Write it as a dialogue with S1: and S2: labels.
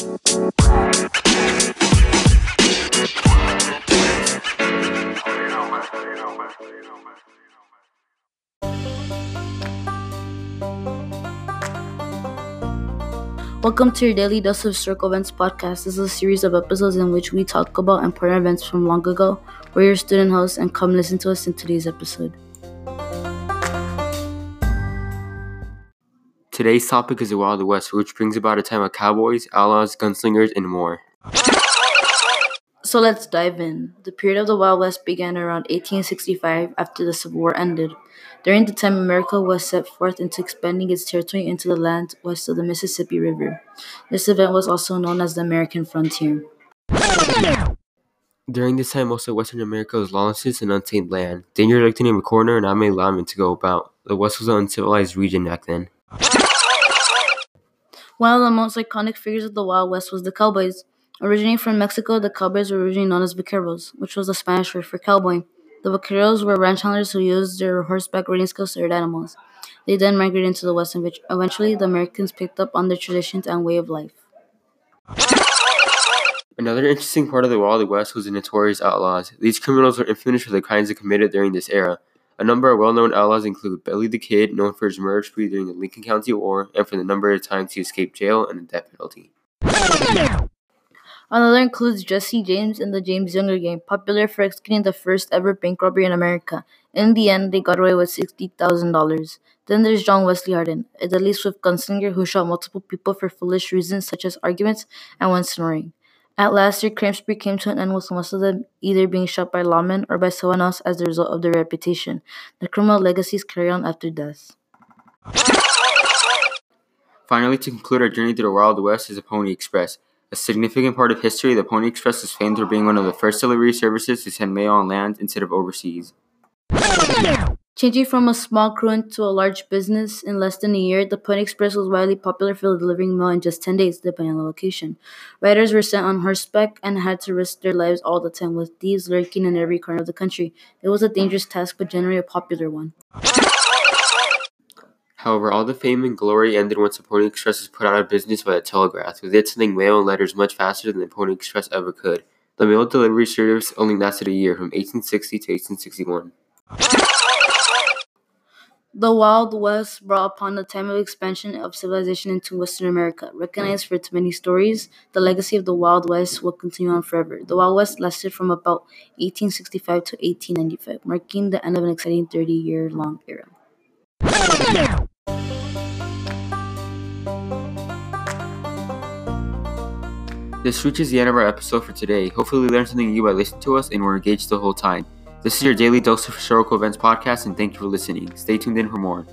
S1: Welcome to your daily dose of Historical events podcast. This is a series of episodes in which we talk about important events from long ago. We're your student hosts, and come listen to us in today's episode.
S2: Today's topic is the Wild West, which brings about a time of cowboys, outlaws, gunslingers, and more.
S1: So let's dive in. The period of the Wild West began around 1865 after the Civil War ended. During the time, America was set forth into expanding its territory into the land west of the Mississippi River. This event was also known as the American Frontier.
S2: During this time, most of Western America was lawlessness and untamed land. Danger lurked in a corner and not many lawmen to go about. The West was an uncivilized region back then.
S1: One of the most iconic figures of the Wild West was the cowboys. Originating from Mexico, the cowboys were originally known as vaqueros, which was the Spanish word for cowboy. The vaqueros were ranch handlers who used their horseback riding skills to herd animals. They then migrated into the West, and eventually the Americans picked up on their traditions and way of life.
S2: Another interesting part of the Wild West was the notorious outlaws. These criminals were infamous for the crimes they committed during this era. A number of well-known outlaws include Billy the Kid, known for his murder spree during the Lincoln County War, and for the number of times he escaped jail and the death penalty.
S1: Another includes Jesse James in the James Younger Gang, popular for executing the first ever bank robbery in America. In the end, they got away with $60,000. Then there's John Wesley Hardin, a deadly swift gunslinger who shot multiple people for foolish reasons such as arguments and when snoring. At last, their crime spree came to an end with most of them either being shot by lawmen or by someone else as a result of their reputation. The criminal legacies carry on after death.
S2: Finally, to conclude our journey through the Wild West is the Pony Express. A significant part of history, the Pony Express is famed for being one of the first delivery services to send mail on land instead of overseas.
S1: Changing from a small crew into a large business in less than a year, the Pony Express was widely popular for delivering mail in just 10 days, depending on the location. Riders were sent on horseback and had to risk their lives all the time, with thieves lurking in every corner of the country. It was a dangerous task, but generally a popular one.
S2: However, all the fame and glory ended once the Pony Express was put out of business by the telegraph, with it sending mail and letters much faster than the Pony Express ever could. The mail delivery service only lasted a year, from 1860 to 1861.
S1: The Wild West brought upon a time of expansion of civilization into Western America. Recognized for its many stories, the legacy of the Wild West will continue on forever. The Wild West lasted from about 1865 to 1895, marking the end of an exciting 30 year long era.
S2: This reaches the end of our episode for today. Hopefully, you learned something new by listening to us and were engaged the whole time. This is your daily dose of historical events podcast, and thank you for listening. Stay tuned in for more.